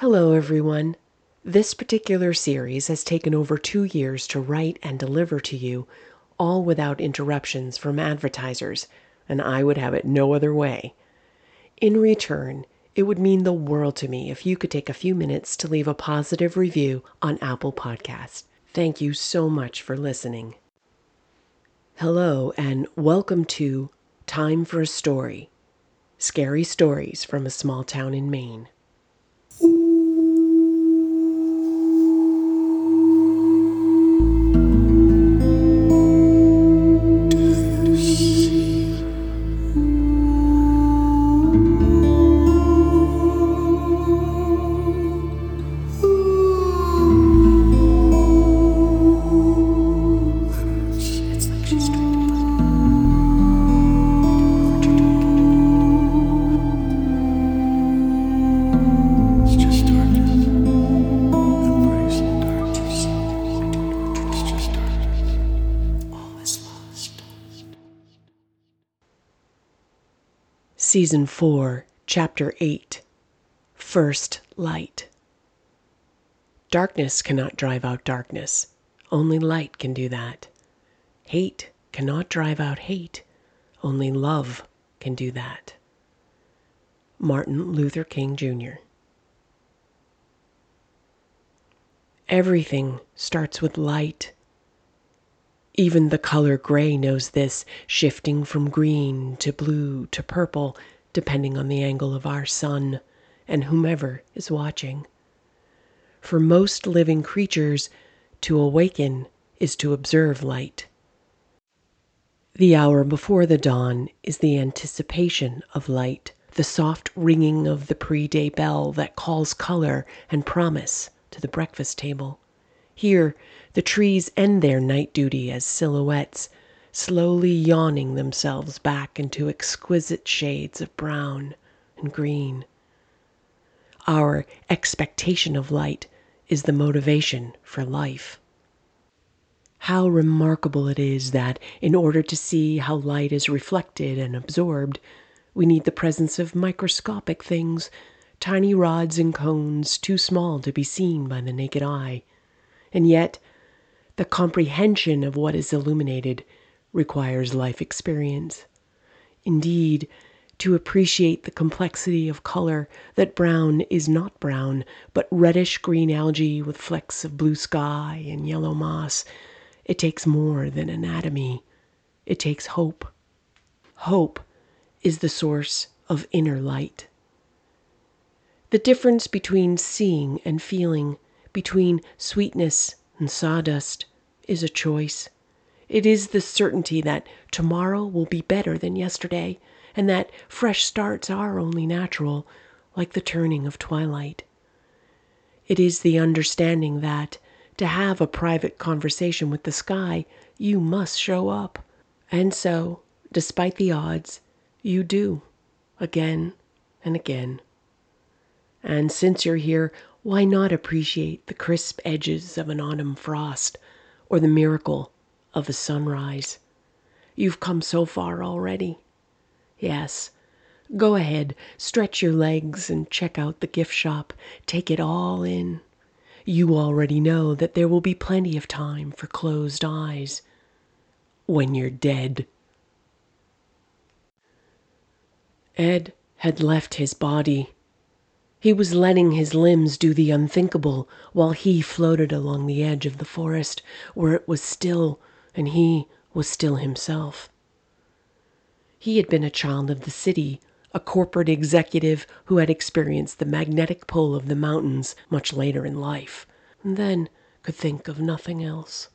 Hello, everyone. This particular series has taken over two years to write and deliver to you, all without interruptions from advertisers, and I would have it no other way. In return, it would mean the world to me if you could take a few minutes to leave a positive review on Apple Podcast. Thank you so much for listening. Hello, and welcome to Time for a Story Scary Stories from a Small Town in Maine. Season 4, Chapter 8 First Light. Darkness cannot drive out darkness. Only light can do that. Hate cannot drive out hate. Only love can do that. Martin Luther King Jr. Everything starts with light. Even the color gray knows this, shifting from green to blue to purple, depending on the angle of our sun and whomever is watching. For most living creatures, to awaken is to observe light. The hour before the dawn is the anticipation of light, the soft ringing of the pre day bell that calls color and promise to the breakfast table. Here, the trees end their night duty as silhouettes, slowly yawning themselves back into exquisite shades of brown and green. Our expectation of light is the motivation for life. How remarkable it is that, in order to see how light is reflected and absorbed, we need the presence of microscopic things, tiny rods and cones too small to be seen by the naked eye. And yet, the comprehension of what is illuminated requires life experience. Indeed, to appreciate the complexity of color, that brown is not brown, but reddish green algae with flecks of blue sky and yellow moss, it takes more than anatomy. It takes hope. Hope is the source of inner light. The difference between seeing and feeling, between sweetness and sawdust, is a choice. It is the certainty that tomorrow will be better than yesterday, and that fresh starts are only natural, like the turning of twilight. It is the understanding that, to have a private conversation with the sky, you must show up. And so, despite the odds, you do, again and again. And since you're here, why not appreciate the crisp edges of an autumn frost or the miracle of a sunrise? You've come so far already. Yes, go ahead, stretch your legs and check out the gift shop. Take it all in. You already know that there will be plenty of time for closed eyes when you're dead. Ed had left his body. He was letting his limbs do the unthinkable while he floated along the edge of the forest where it was still and he was still himself. He had been a child of the city, a corporate executive who had experienced the magnetic pull of the mountains much later in life, and then could think of nothing else.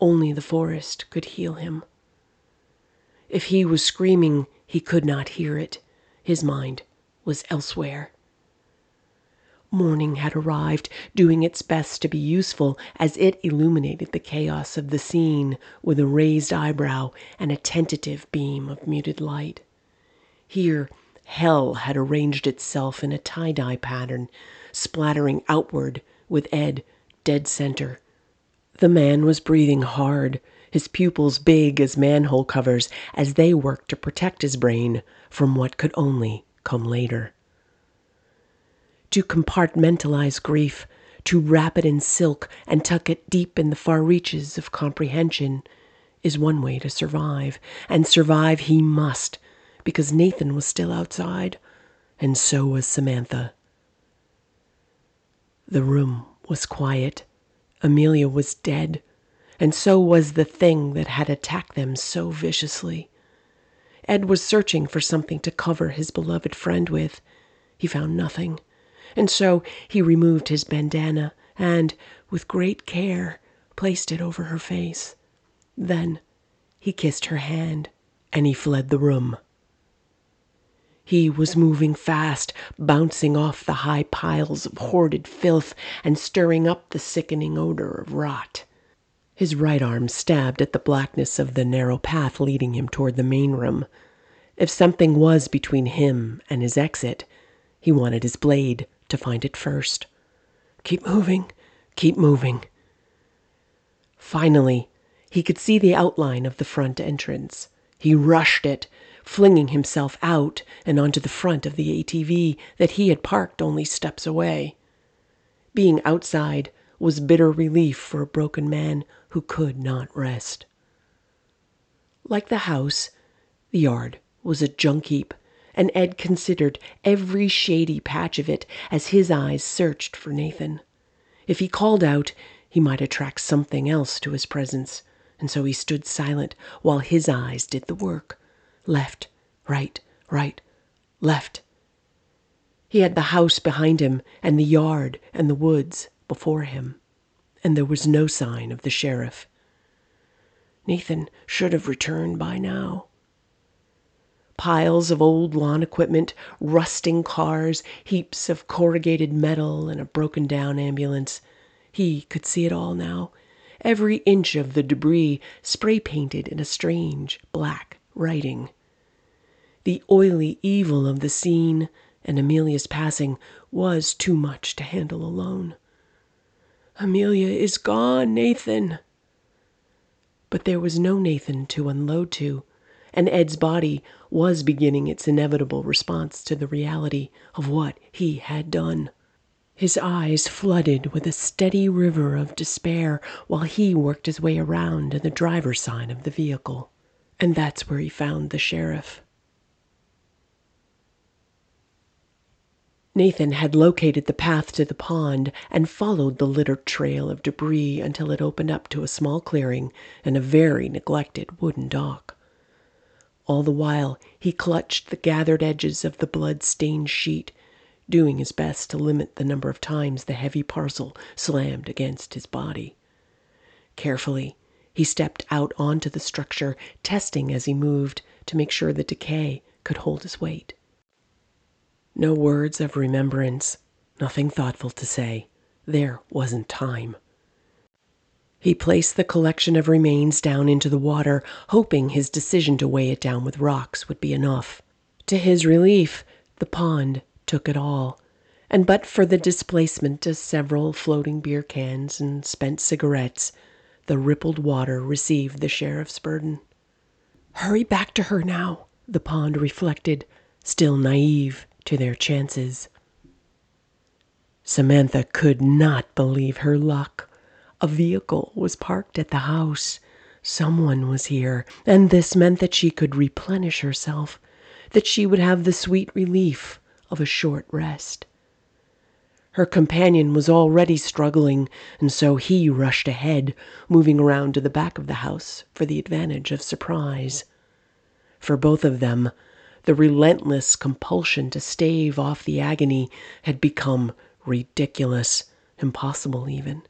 Only the forest could heal him. If he was screaming, he could not hear it. His mind was elsewhere. Morning had arrived, doing its best to be useful as it illuminated the chaos of the scene with a raised eyebrow and a tentative beam of muted light. Here, hell had arranged itself in a tie dye pattern, splattering outward with Ed dead center. The man was breathing hard, his pupils big as manhole covers as they worked to protect his brain from what could only come later. To compartmentalize grief, to wrap it in silk and tuck it deep in the far reaches of comprehension, is one way to survive. And survive he must, because Nathan was still outside, and so was Samantha. The room was quiet. Amelia was dead, and so was the thing that had attacked them so viciously. Ed was searching for something to cover his beloved friend with. He found nothing, and so he removed his bandana and, with great care, placed it over her face. Then he kissed her hand and he fled the room. He was moving fast, bouncing off the high piles of hoarded filth and stirring up the sickening odor of rot. His right arm stabbed at the blackness of the narrow path leading him toward the main room. If something was between him and his exit, he wanted his blade to find it first. Keep moving, keep moving. Finally, he could see the outline of the front entrance. He rushed it flinging himself out and onto the front of the ATV that he had parked only steps away. Being outside was bitter relief for a broken man who could not rest. Like the house, the yard was a junk heap, and Ed considered every shady patch of it as his eyes searched for Nathan. If he called out, he might attract something else to his presence, and so he stood silent while his eyes did the work left, right, right, left. He had the house behind him and the yard and the woods before him, and there was no sign of the sheriff. Nathan should have returned by now. Piles of old lawn equipment, rusting cars, heaps of corrugated metal, and a broken down ambulance. He could see it all now. Every inch of the debris spray painted in a strange black writing. The oily evil of the scene and Amelia's passing was too much to handle alone. Amelia is gone, Nathan. But there was no Nathan to unload to, and Ed's body was beginning its inevitable response to the reality of what he had done. His eyes flooded with a steady river of despair while he worked his way around to the driver's side of the vehicle. And that's where he found the sheriff. Nathan had located the path to the pond and followed the littered trail of debris until it opened up to a small clearing and a very neglected wooden dock. All the while he clutched the gathered edges of the blood-stained sheet, doing his best to limit the number of times the heavy parcel slammed against his body. Carefully, he stepped out onto the structure, testing as he moved to make sure the decay could hold his weight. No words of remembrance, nothing thoughtful to say. There wasn't time. He placed the collection of remains down into the water, hoping his decision to weigh it down with rocks would be enough. To his relief, the pond took it all, and but for the displacement of several floating beer cans and spent cigarettes, the rippled water received the sheriff's burden. Hurry back to her now, the pond reflected, still naive to their chances. Samantha could not believe her luck. A vehicle was parked at the house. Someone was here, and this meant that she could replenish herself, that she would have the sweet relief of a short rest. Her companion was already struggling, and so he rushed ahead, moving around to the back of the house for the advantage of surprise. For both of them, the relentless compulsion to stave off the agony had become ridiculous, impossible even.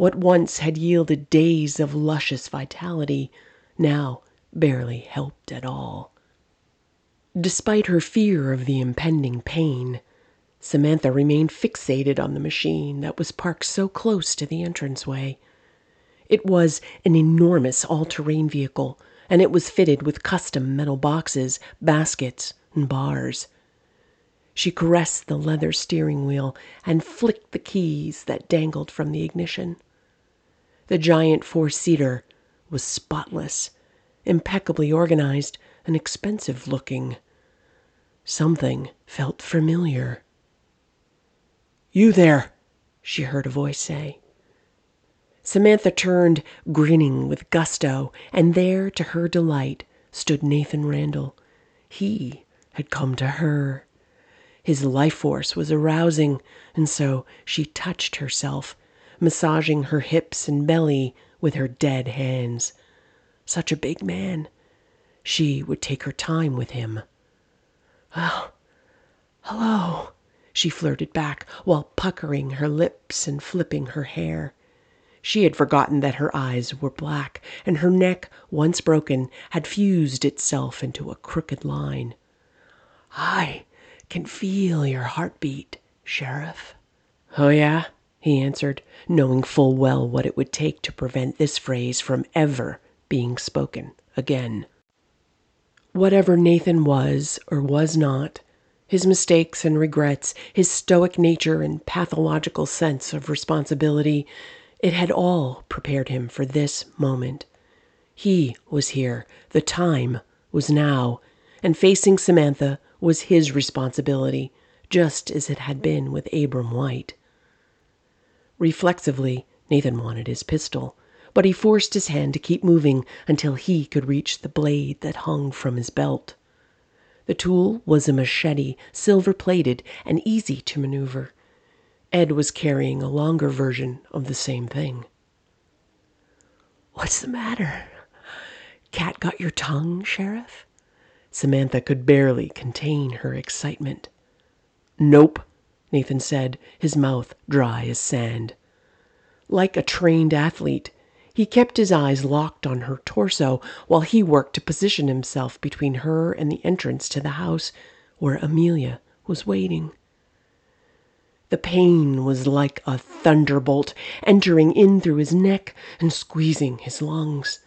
What once had yielded days of luscious vitality now barely helped at all. Despite her fear of the impending pain, Samantha remained fixated on the machine that was parked so close to the entranceway. It was an enormous all-terrain vehicle and it was fitted with custom metal boxes, baskets, and bars. She caressed the leather steering wheel and flicked the keys that dangled from the ignition. The giant four-seater was spotless, impeccably organized, and expensive looking. Something felt familiar. You there, she heard a voice say. Samantha turned, grinning with gusto, and there, to her delight, stood Nathan Randall. He had come to her. His life force was arousing, and so she touched herself, massaging her hips and belly with her dead hands. Such a big man. She would take her time with him. Well, hello, she flirted back while puckering her lips and flipping her hair. She had forgotten that her eyes were black, and her neck, once broken, had fused itself into a crooked line. I can feel your heartbeat, Sheriff. Oh, yeah, he answered, knowing full well what it would take to prevent this phrase from ever being spoken again. Whatever Nathan was or was not, his mistakes and regrets, his stoic nature and pathological sense of responsibility, it had all prepared him for this moment. He was here. The time was now. And facing Samantha was his responsibility, just as it had been with Abram White. Reflexively, Nathan wanted his pistol, but he forced his hand to keep moving until he could reach the blade that hung from his belt. The tool was a machete, silver plated and easy to maneuver. Ed was carrying a longer version of the same thing. What's the matter? Cat got your tongue, Sheriff? Samantha could barely contain her excitement. Nope, Nathan said, his mouth dry as sand. Like a trained athlete, he kept his eyes locked on her torso while he worked to position himself between her and the entrance to the house where Amelia was waiting. The pain was like a thunderbolt entering in through his neck and squeezing his lungs.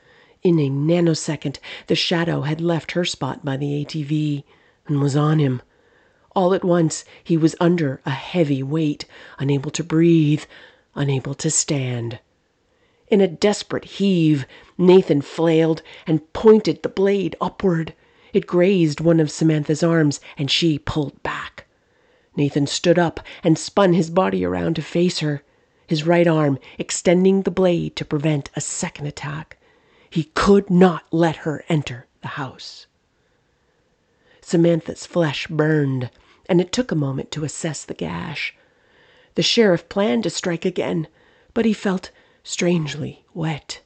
In a nanosecond, the shadow had left her spot by the ATV and was on him. All at once, he was under a heavy weight, unable to breathe, unable to stand. In a desperate heave, Nathan flailed and pointed the blade upward. It grazed one of Samantha's arms, and she pulled back. Nathan stood up and spun his body around to face her, his right arm extending the blade to prevent a second attack. He could not let her enter the house. Samantha's flesh burned, and it took a moment to assess the gash. The sheriff planned to strike again, but he felt strangely wet.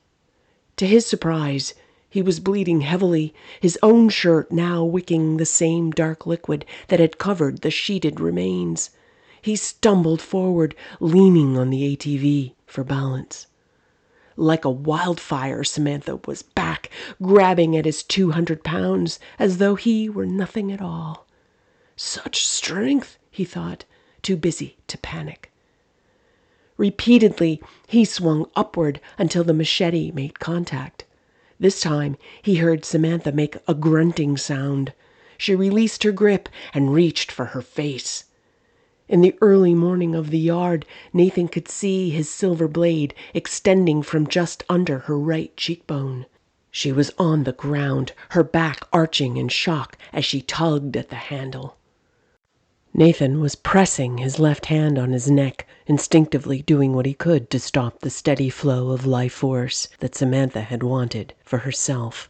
To his surprise, he was bleeding heavily, his own shirt now wicking the same dark liquid that had covered the sheeted remains. He stumbled forward, leaning on the ATV for balance. Like a wildfire, Samantha was back, grabbing at his 200 pounds as though he were nothing at all. Such strength, he thought, too busy to panic. Repeatedly, he swung upward until the machete made contact. This time, he heard Samantha make a grunting sound. She released her grip and reached for her face. In the early morning of the yard, Nathan could see his silver blade extending from just under her right cheekbone. She was on the ground, her back arching in shock as she tugged at the handle. Nathan was pressing his left hand on his neck, instinctively doing what he could to stop the steady flow of life force that Samantha had wanted for herself.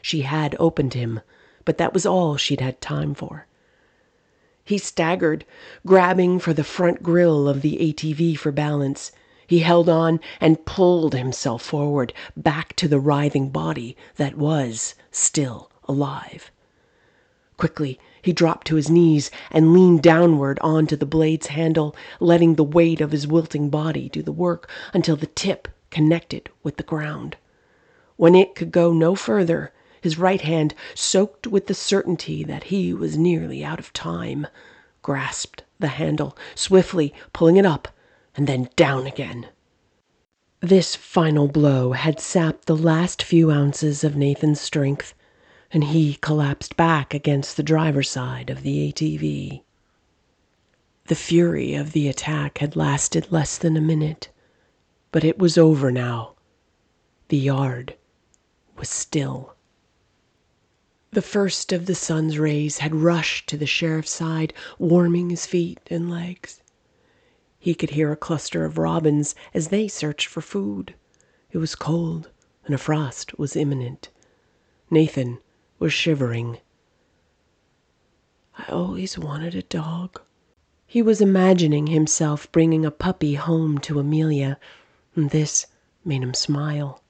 She had opened him, but that was all she'd had time for. He staggered, grabbing for the front grill of the ATV for balance. He held on and pulled himself forward, back to the writhing body that was still alive. Quickly, he dropped to his knees and leaned downward onto the blade's handle, letting the weight of his wilting body do the work until the tip connected with the ground. When it could go no further, his right hand, soaked with the certainty that he was nearly out of time, grasped the handle, swiftly pulling it up and then down again. This final blow had sapped the last few ounces of Nathan's strength and he collapsed back against the driver's side of the ATV. The fury of the attack had lasted less than a minute, but it was over now. The yard was still. The first of the sun's rays had rushed to the sheriff's side, warming his feet and legs. He could hear a cluster of robins as they searched for food. It was cold and a frost was imminent. Nathan was shivering. I always wanted a dog. He was imagining himself bringing a puppy home to Amelia, and this made him smile.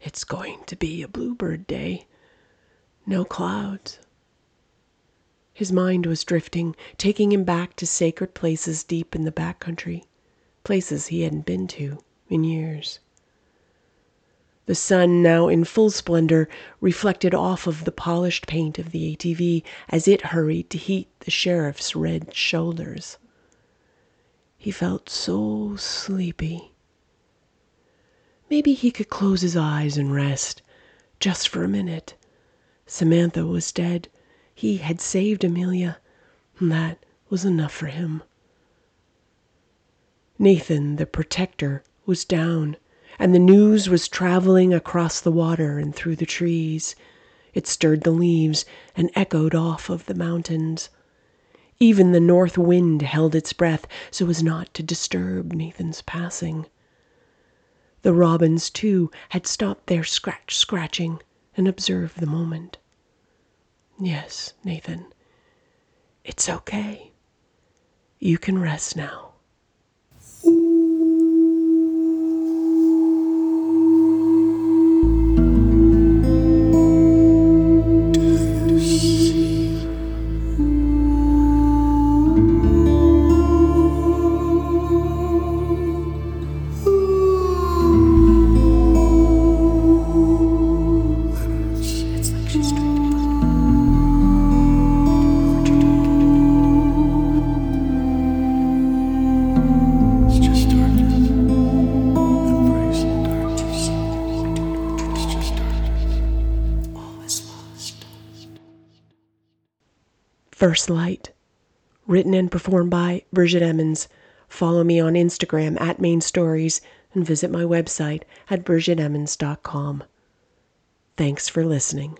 It's going to be a bluebird day. No clouds. His mind was drifting, taking him back to sacred places deep in the back country, places he hadn't been to in years. The sun, now in full splendor, reflected off of the polished paint of the ATV as it hurried to heat the sheriff's red shoulders. He felt so sleepy. Maybe he could close his eyes and rest, just for a minute. Samantha was dead. He had saved Amelia. And that was enough for him. Nathan, the protector, was down and the news was traveling across the water and through the trees. It stirred the leaves and echoed off of the mountains. Even the north wind held its breath so as not to disturb Nathan's passing. The robins, too, had stopped their scratch scratching and observed the moment. Yes, Nathan, it's okay. You can rest now. First Light, written and performed by Brigitte Emmons. Follow me on Instagram at Maine Stories and visit my website at brigitteemmons.com. Thanks for listening.